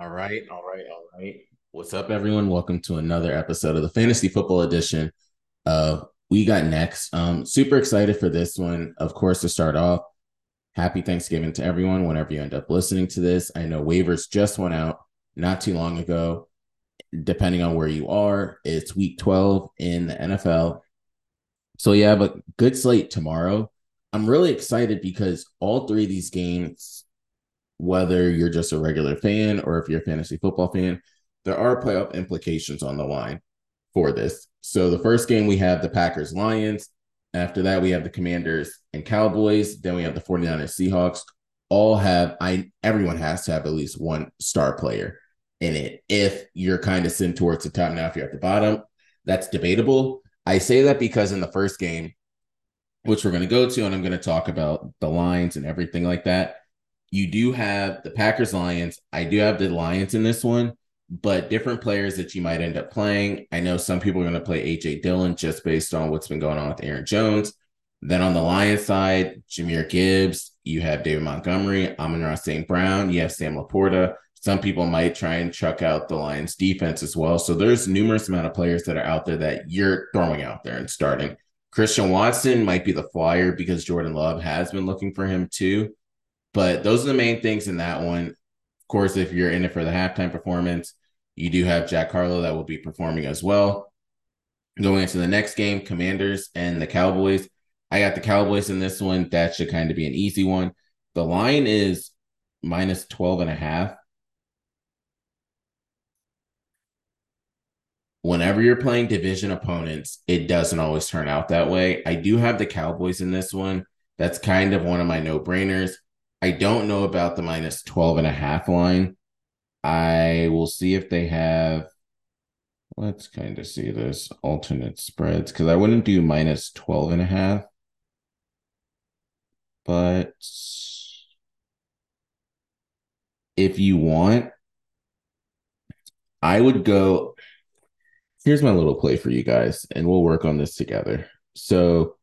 All right, all right, all right. What's up, everyone? Welcome to another episode of the Fantasy Football Edition of We Got Next. Um, super excited for this one. Of course, to start off, happy Thanksgiving to everyone whenever you end up listening to this. I know waivers just went out not too long ago. Depending on where you are, it's week 12 in the NFL. So, yeah, but good slate tomorrow. I'm really excited because all three of these games whether you're just a regular fan or if you're a fantasy football fan, there are playoff implications on the line for this. So the first game we have the Packers Lions. After that, we have the Commanders and Cowboys. Then we have the 49ers Seahawks. All have I everyone has to have at least one star player in it. If you're kind of sitting towards the top now, if you're at the bottom, that's debatable. I say that because in the first game, which we're going to go to, and I'm going to talk about the lines and everything like that you do have the Packers Lions. I do have the Lions in this one, but different players that you might end up playing. I know some people are going to play AJ Dillon just based on what's been going on with Aaron Jones. Then on the Lions side, Jahmyr Gibbs, you have David Montgomery, Amon-Ra St. Brown, you have Sam LaPorta. Some people might try and chuck out the Lions defense as well. So there's numerous amount of players that are out there that you're throwing out there and starting. Christian Watson might be the flyer because Jordan Love has been looking for him too. But those are the main things in that one. Of course, if you're in it for the halftime performance, you do have Jack Harlow that will be performing as well. Going into the next game, Commanders and the Cowboys. I got the Cowboys in this one. That should kind of be an easy one. The line is minus 12 and a half. Whenever you're playing division opponents, it doesn't always turn out that way. I do have the Cowboys in this one. That's kind of one of my no brainers. I don't know about the minus 12 and a half line. I will see if they have let's kind of see this alternate spreads because I wouldn't do minus 12 and a half. But if you want, I would go. Here's my little play for you guys, and we'll work on this together. So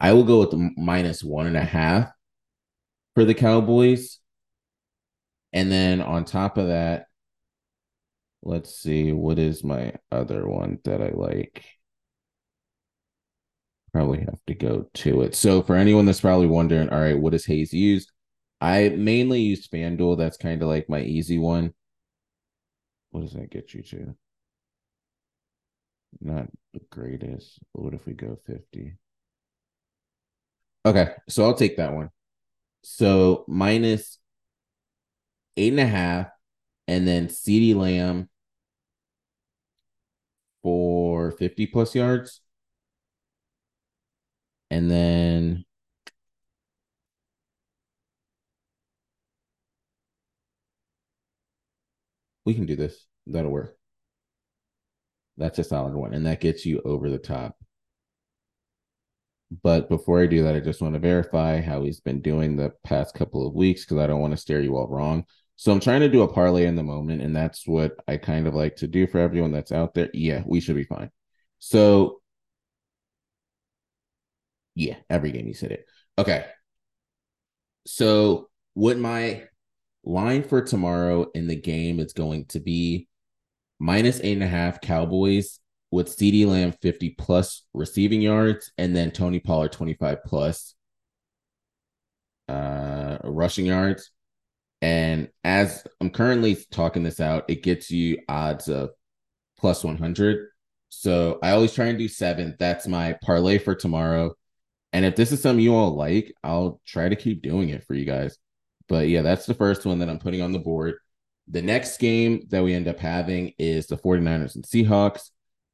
I will go with the minus one and a half for the Cowboys. And then on top of that, let's see, what is my other one that I like? Probably have to go to it. So for anyone that's probably wondering, all right, what does Hayes use? I mainly use FanDuel. That's kind of like my easy one. What does that get you to? Not the greatest. What if we go 50? Okay, so I'll take that one. So minus eight and a half, and then CeeDee Lamb for 50 plus yards. And then we can do this. That'll work. That's a solid one. And that gets you over the top. But before I do that, I just want to verify how he's been doing the past couple of weeks because I don't want to stare you all wrong. So I'm trying to do a parlay in the moment, and that's what I kind of like to do for everyone that's out there. Yeah, we should be fine. So yeah, every game you said it. Okay. So what my line for tomorrow in the game is going to be minus eight and a half Cowboys with CeeDee Lamb 50 plus receiving yards and then Tony Pollard 25 plus uh, rushing yards. And as I'm currently talking this out, it gets you odds of plus 100. So I always try and do seven. That's my parlay for tomorrow. And if this is something you all like, I'll try to keep doing it for you guys. But yeah, that's the first one that I'm putting on the board. The next game that we end up having is the 49ers and Seahawks.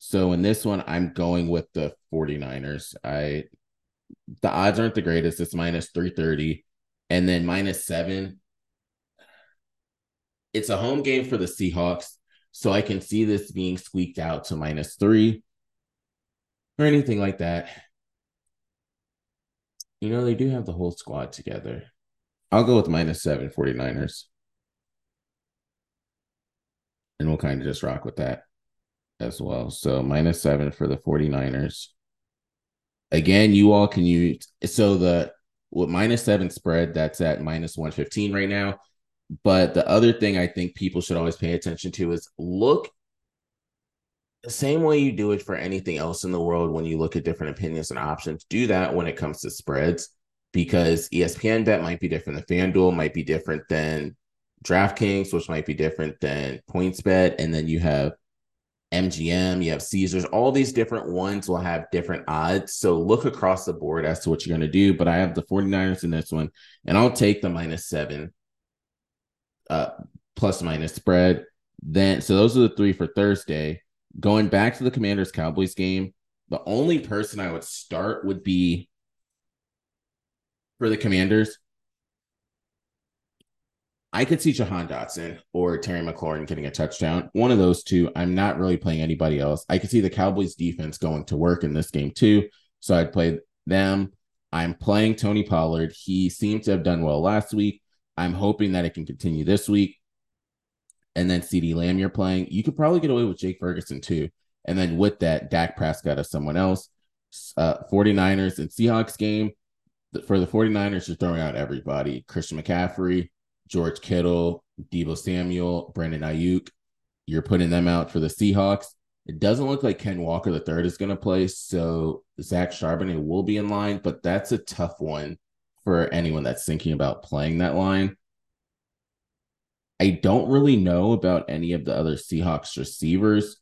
So in this one, I'm going with the 49ers. I the odds aren't the greatest. It's minus 330 and then minus seven. It's a home game for the Seahawks. So I can see this being squeaked out to minus three or anything like that. You know, they do have the whole squad together. I'll go with minus seven 49ers. And we'll kind of just rock with that as well. So minus seven for the 49ers. Again, you all can use so the with minus seven spread, that's at minus 115 right now. But the other thing I think people should always pay attention to is look the same way you do it for anything else in the world when you look at different opinions and options. Do that when it comes to spreads because ESPN bet might be different than FanDuel, might be different than DraftKings, which might be different than PointsBet. And then you have MGM, you have Caesars, all these different ones will have different odds. So look across the board as to what you're going to do. But I have the 49ers in this one, and I'll take the minus seven uh, plus minus spread. Then, so those are the three for Thursday. Going back to the Commanders Cowboys game, the only person I would start would be for the Commanders. I could see Jahan Dotson or Terry McLaurin getting a touchdown. One of those two. I'm not really playing anybody else. I could see the Cowboys defense going to work in this game too. So I'd play them. I'm playing Tony Pollard. He seemed to have done well last week. I'm hoping that it can continue this week. And then CeeDee Lamb you're playing. You could probably get away with Jake Ferguson too. And then with that, Dak Prescott or someone else. Uh, 49ers and Seahawks game. For the 49ers, you're throwing out everybody. Christian McCaffrey, George Kittle, Deebo Samuel, Brandon Aiyuk. You're putting them out for the Seahawks. It doesn't look like Ken Walker the third is going to play, so Zach Charbonnet will be in line, but that's a tough one for anyone that's thinking about playing that line. I don't really know about any of the other Seahawks receivers.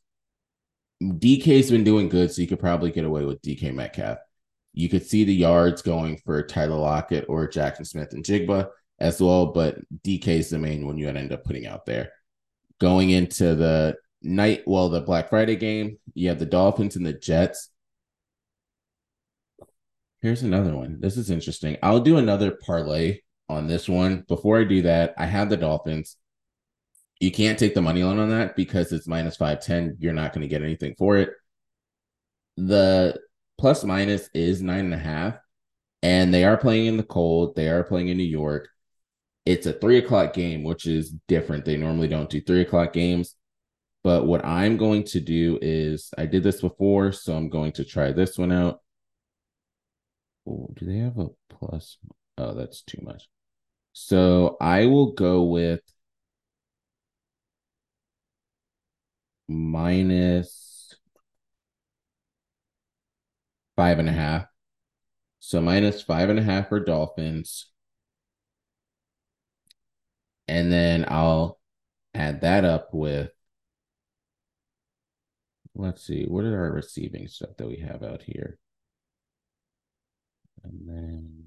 DK's been doing good, so you could probably get away with DK Metcalf. You could see the yards going for Tyler Lockett or Jackson Smith-Njigba as well, but DK is the main one you end up putting out there. Going into the night, well, the Black Friday game, you have the Dolphins and the Jets. Here's another one. This is interesting. I'll do another parlay on this one. Before I do that, I have the Dolphins. You can't take the money line on that because it's minus 510. You're not going to get anything for it. The plus minus is nine and a half, and they are playing in the cold. They are playing in New York. It's a three o'clock game, which is different. They normally don't do three o'clock games. But what I'm going to do is I did this before, so I'm going to try this one out. Oh, do they have a plus? Oh, that's too much. So I will go with minus five and a half. So minus five and a half for Dolphins. And then I'll add that up with let's see, what are our receiving stuff that we have out here? And then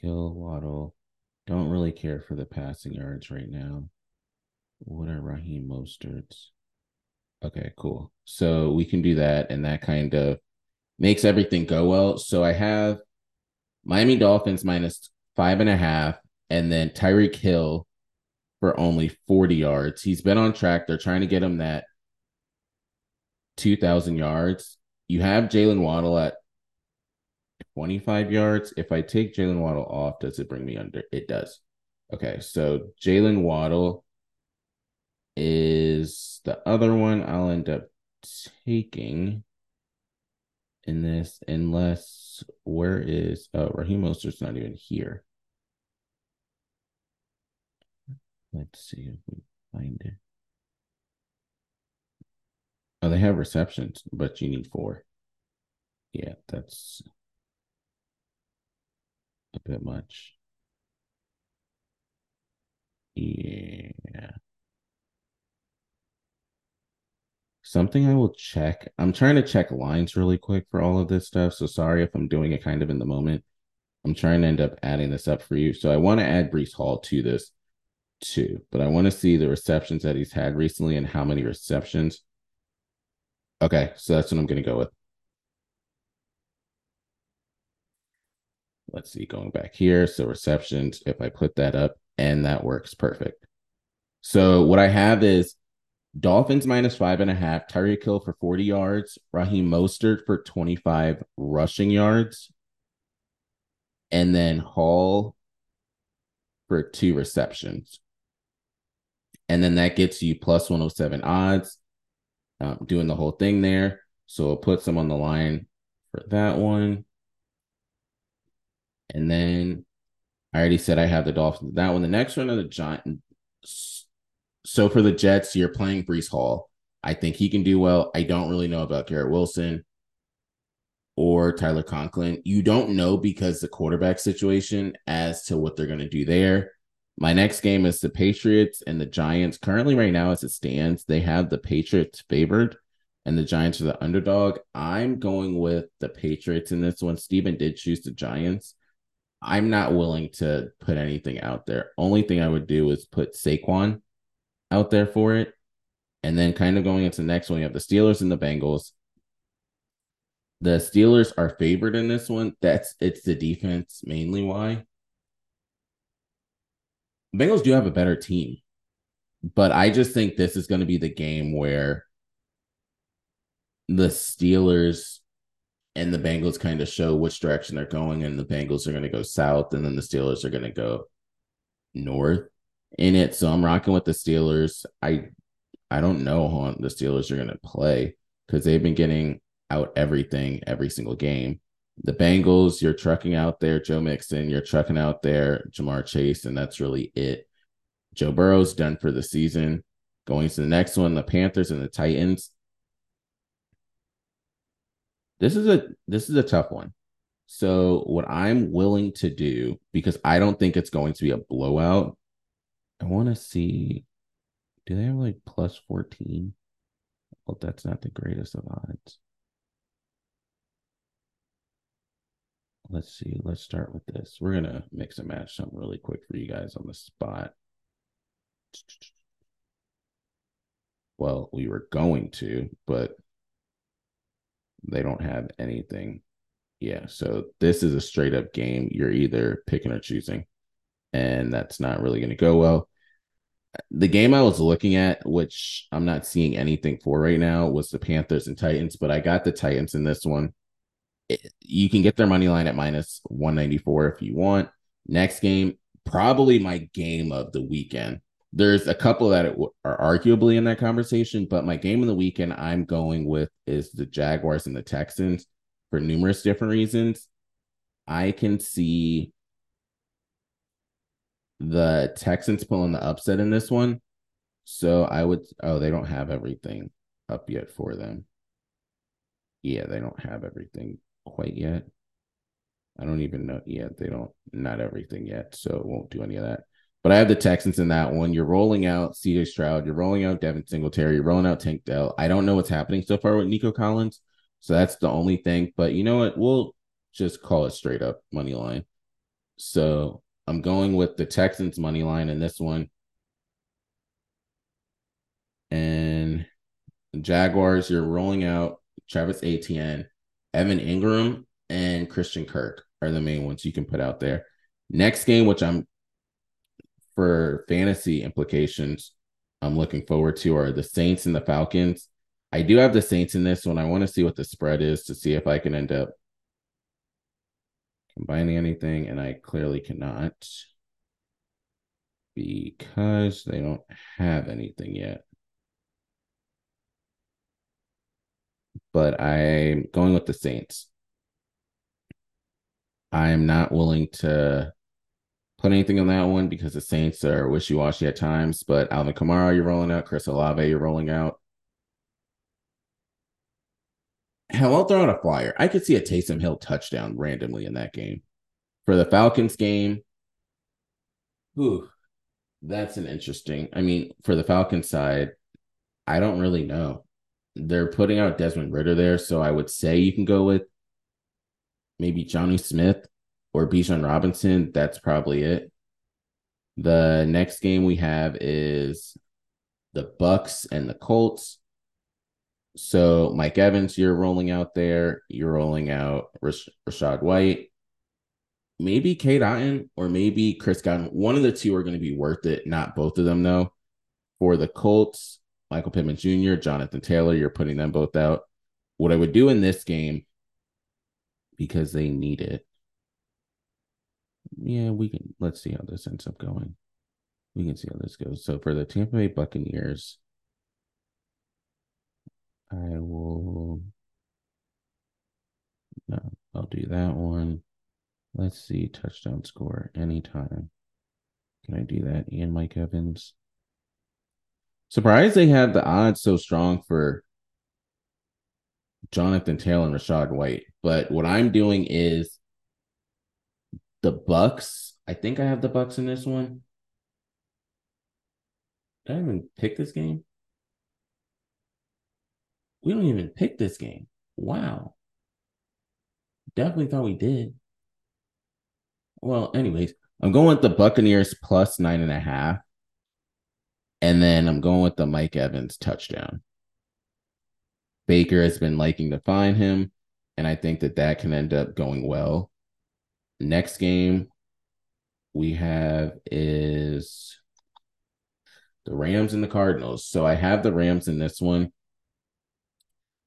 Kill Waddle. Don't really care for the passing yards right now. What are Raheem Mostert's? Okay, cool. So we can do that, and that kind of makes everything go well. So I have Miami Dolphins minus five and a half, and then Tyreek Hill for only 40 yards. He's been on track. They're trying to get him that 2,000 yards. You have Jaylen Waddle at 25 yards. If I take Jaylen Waddle off, does it bring me under? It does. Okay, so Jaylen Waddle is the other one I'll end up taking in this, unless where is oh Raheem Mostert's not even here. Let's see if we find it. Oh, they have receptions, but you need four. Yeah, that's a bit much. Yeah. Something I will check. I'm trying to check lines really quick for all of this stuff. So sorry if I'm doing it kind of in the moment. I'm trying to end up adding this up for you. So I want to add Breece Hall to this too, but I want to see the receptions that he's had recently and how many receptions. Okay, so that's what I'm going to go with. Let's see, going back here. So receptions, if I put that up, and that works perfect. So what I have is Dolphins minus five and a half, Tyreek Hill for 40 yards, Raheem Mostert for 25 rushing yards, and then Hall for two receptions. And then that gets you plus 107 odds, um, doing the whole thing there. So I'll put some on the line for that one. And then I already said I have the Dolphins. That one. The next one are the Giants. So for the Jets, you're playing Breece Hall. I think he can do well. I don't really know about Garrett Wilson or Tyler Conklin. You don't know because the quarterback situation as to what they're going to do there. My next game is the Patriots and the Giants. Currently, right now, as it stands, they have the Patriots favored and the Giants are the underdog. I'm going with the Patriots in this one. Steven did choose the Giants. I'm not willing to put anything out there. Only thing I would do is put Saquon out there for it. And then kind of going into the next one, you have the Steelers and the Bengals. The Steelers are favored in this one. That's it's the defense mainly why. Bengals do have a better team. But I just think this is going to be the game where the Steelers and the Bengals kind of show which direction they're going, and the Bengals are going to go south, and then the Steelers are going to go north in it. So I'm rocking with the Steelers. I I don't know how the Steelers are going to play because they've been getting out everything every single game. The Bengals, you're trucking out there, Joe Mixon, you're trucking out there, Ja'Marr Chase, and that's really it. Joe Burrow's done for the season. Going to the next one, the Panthers and the Titans. This is a this is a tough one. So what I'm willing to do because I don't think it's going to be a blowout. I want to see do they have like plus 14? Well, that's not the greatest of odds. Let's see. Let's start with this. We're going to mix and match something really quick for you guys on the spot. Well, we were going to, but they don't have anything. Yeah, so this is a straight up game. You're either picking or choosing, and that's not really going to go well. The game I was looking at, which I'm not seeing anything for right now, was the Panthers and Titans, but I got the Titans in this one. It, you can get their money line at minus 194 if you want. Next game, probably my game of the weekend there's a couple that are arguably in that conversation, but my game of the weekend I'm going with is the Jaguars and the Texans for numerous different reasons. I can see the Texans pulling the upset in this one. So I would, oh, they don't have everything up yet for them. Yeah, they don't have everything quite yet. I don't even know. Yeah, they don't, not everything yet. So it won't do any of that. But I have the Texans in that one. You're rolling out CJ Stroud. You're rolling out Devin Singletary. You're rolling out Tank Dell. I don't know what's happening so far with Nico Collins. So that's the only thing. But you know what? We'll just call it straight up money line. So I'm going with the Texans money line in this one. And Jaguars, you're rolling out Travis Etienne, Evan Engram, and Christian Kirk are the main ones you can put out there. Next game, which I'm for fantasy implications I'm looking forward to are the Saints and the Falcons. I do have the Saints in this one. I want to see what the spread is to see if I can end up combining anything, and I clearly cannot because they don't have anything yet. But I'm going with the Saints. I'm not willing to put anything on that one because the Saints are wishy washy at times. But Alvin Kamara, you're rolling out. Chris Olave, you're rolling out. Hell, I'll throw out a flyer. I could see a Taysom Hill touchdown randomly in that game. For the Falcons game, ooh, that's an interesting. I mean, for the Falcons side, I don't really know. They're putting out Desmond Ridder there, so I would say you can go with maybe Jonnu Smith or Bijan Robinson, that's probably it. The next game we have is the Bucks and the Colts. So Mike Evans, you're rolling out there. You're rolling out Rash- Rachaad White, maybe Cade Otton, or maybe Chris Godwin. One of the two are going to be worth it. Not both of them though. For the Colts, Michael Pittman Jr., Jonathan Taylor, you're putting them both out. What I would do in this game, because they need it, yeah, we can. Let's see how this ends up going. We can see how this goes. So for the Tampa Bay Buccaneers, I will No, I'll do that one. Let's see, touchdown score anytime. Can I do that? And Mike Evans. Surprised they have the odds so strong for Jonathan Taylor and Rachaad White. But what I'm doing is the Bucks. I think I have the Bucks in this one. Did I even pick this game? We don't even pick this game. Wow. Definitely thought we did. Well, anyways, I'm going with the Buccaneers plus nine and a half. And then I'm going with the Mike Evans touchdown. Baker has been liking to find him, and I think that that can end up going well. Next game we have is the Rams and the Cardinals. So I have the Rams in this one.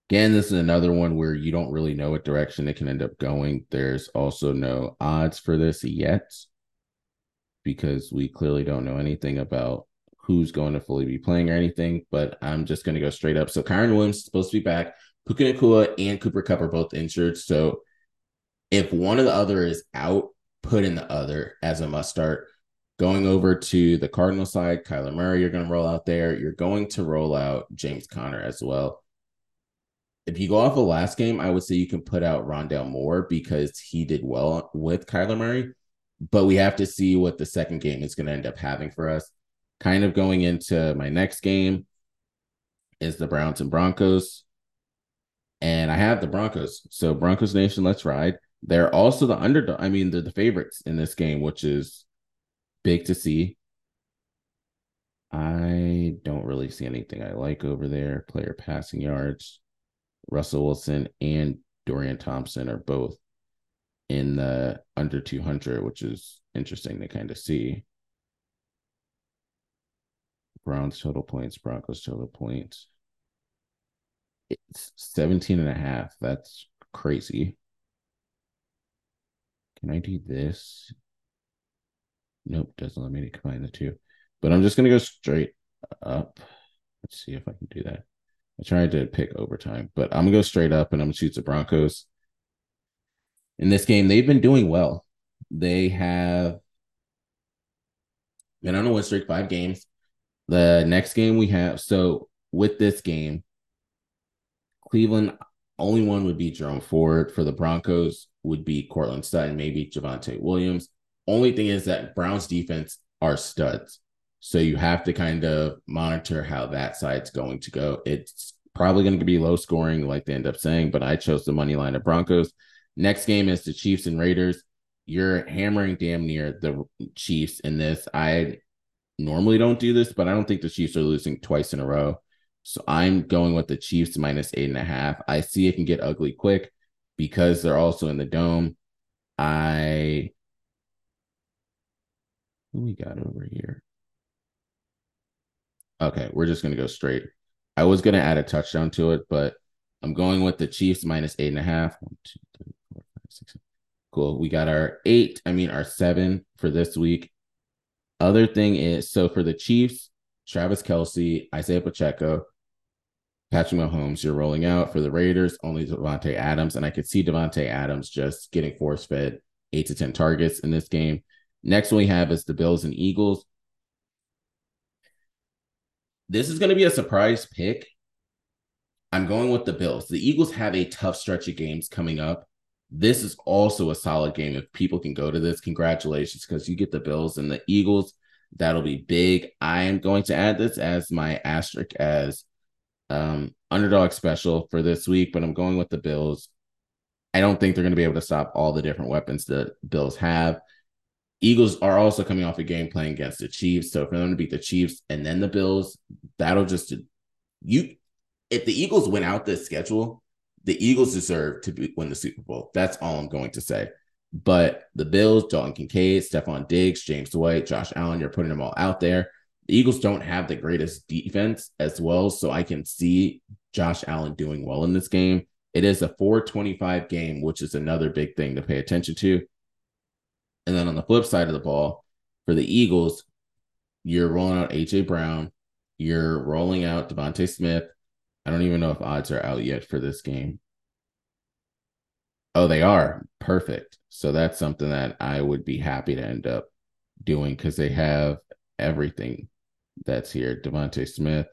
Again, this is another one where you don't really know what direction it can end up going. There's also no odds for this yet because we clearly don't know anything about who's going to fully be playing or anything, but I'm just going to go straight up. So Kyren Williams is supposed to be back. Puka Nacua and Cooper Kupp are both injured. So if one of the other is out, put in the other as a must start. Going over to the Cardinal side, Kyler Murray, you're going to roll out there. You're going to roll out James Conner as well. If you go off the last game, I would say you can put out Rondale Moore because he did well with Kyler Murray. But we have to see what the second game is going to end up having for us. Kind of going into my next game is the Browns and Broncos. And I have the Broncos. So Broncos Nation, let's ride. They're also the underdog. I mean, they're the favorites in this game, which is big to see. I don't really see anything I like over there. Player passing yards. Russell Wilson and Dorian Thompson are both in the under 200, which is interesting to kind of see. Browns total points, Broncos total points. It's 17 and a half. That's crazy. Can I do this? Nope, doesn't let me combine the two. But I'm just gonna go straight up. Let's see if I can do that. I tried to pick overtime, but I'm gonna go straight up and I'm gonna shoot the Broncos. In this game, they've been doing well. They have been on a win streak, five games. The next game we have, so with this game, Cleveland only one would be Jerome Ford. For the Broncos, would be Courtland Sutton, maybe Javonte Williams. Only thing is that Browns defense are studs. So you have to kind of monitor how that side's going to go. It's probably going to be low scoring, like they end up saying, but I chose the money line of Broncos. Next game is the Chiefs and Raiders. You're hammering damn near the Chiefs in this. I normally don't do this, but I don't think the Chiefs are losing twice in a row. So I'm going with the Chiefs minus eight and a half. I see it can get ugly quick because they're also in the dome. I who we got over here? Okay, we're just gonna go straight. I was gonna add a touchdown to it, but I'm going with the Chiefs minus eight and a half. One, two, three, four, five, six. Seven. Cool. We got our eight. I mean our seven for this week. Other thing is so for the Chiefs, Travis Kelce, Isaiah Pacheco, Patrick Mahomes, you're rolling out for the Raiders, only Davante Adams. And I could see Davante Adams just getting force fed eight to 10 targets in this game. Next one we have is the Bills and Eagles. This is going to be a surprise pick. I'm going with the Bills. The Eagles have a tough stretch of games coming up this is also a solid game. If people can go to this, congratulations, because you get the Bills and the Eagles. That'll be big. I am going to add this as my asterisk as um, underdog special for this week, but I'm going with the Bills. I don't think they're going to be able to stop all the different weapons the Bills have. Eagles are also coming off a game playing against the Chiefs. So for them to beat the Chiefs and then the Bills, that'll just you if the Eagles win out this schedule, the Eagles deserve to be, win the Super Bowl. That's all I'm going to say. But the Bills, Dalton Kincaid, Stefon Diggs, James White, Josh Allen, you're putting them all out there. The Eagles don't have the greatest defense as well. So I can see Josh Allen doing well in this game. It is a 425 game, which is another big thing to pay attention to. And then on the flip side of the ball, for the Eagles, you're rolling out AJ Brown, you're rolling out DeVonta Smith, I don't even know if odds are out yet for this game. Oh, they are perfect. So that's something that I would be happy to end up doing because they have everything that's here. DeVonta Smith.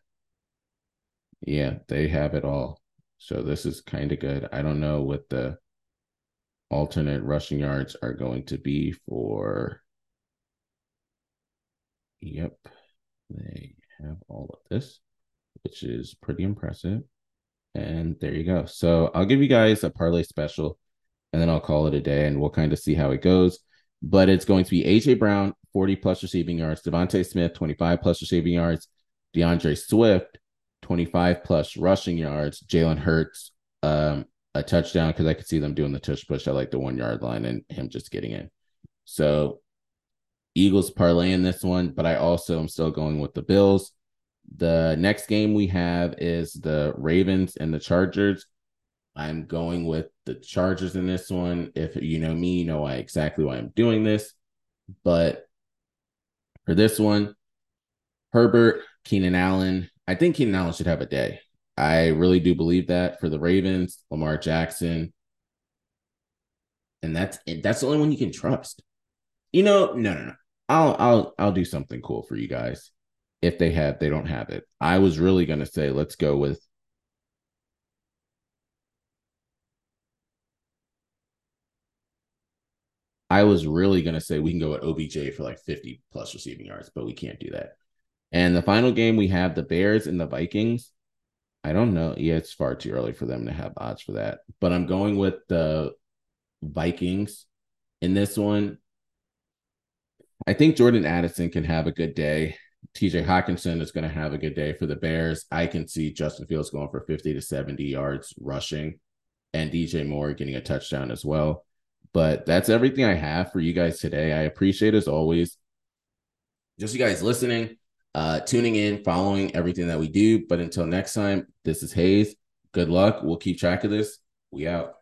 Yeah, they have it all. So this is kind of good. I don't know what the alternate rushing yards are going to be for. Yep, they have all of this, which is pretty impressive. And there you go. So I'll give you guys a parlay special and then I'll call it a day and we'll kind of see how it goes. But it's going to be AJ Brown, 40 plus receiving yards, DeVonta Smith, 25 plus receiving yards, D'Andre Swift, 25 plus rushing yards, Jalen Hurts, um, a touchdown because I could see them doing the tush push at like the one yard line and him just getting in. So Eagles parlay in this one, but I also am still going with the Bills. The next game we have is the Ravens and the Chargers. I'm going with the Chargers in this one. If you know me, you know why exactly why I'm doing this. But for this one, Herbert, Keenan Allen. I think Keenan Allen should have a day. I really do believe that for the Ravens, Lamar Jackson. And that's that's the only one you can trust. You know, no, no, no. I'll I'll I'll do something cool for you guys. If they have, they don't have it. I was really gonna say let's go with I was really gonna say we can go with OBJ for like 50 plus receiving yards, but we can't do that. And the final game we have the Bears and the Vikings. I don't know. Yeah, it's far too early for them to have odds for that. But I'm going with the Vikings in this one. I think Jordan Addison can have a good day. TJ Hockenson is going to have a good day for the Bears. I can see Justin Fields going for 50 to 70 yards rushing and DJ Moore getting a touchdown as well. But that's everything I have for you guys today. I appreciate as always just you guys listening uh, tuning in, following everything that we do. But until next time, this is Hayes. Good luck. We'll keep track of this. We out.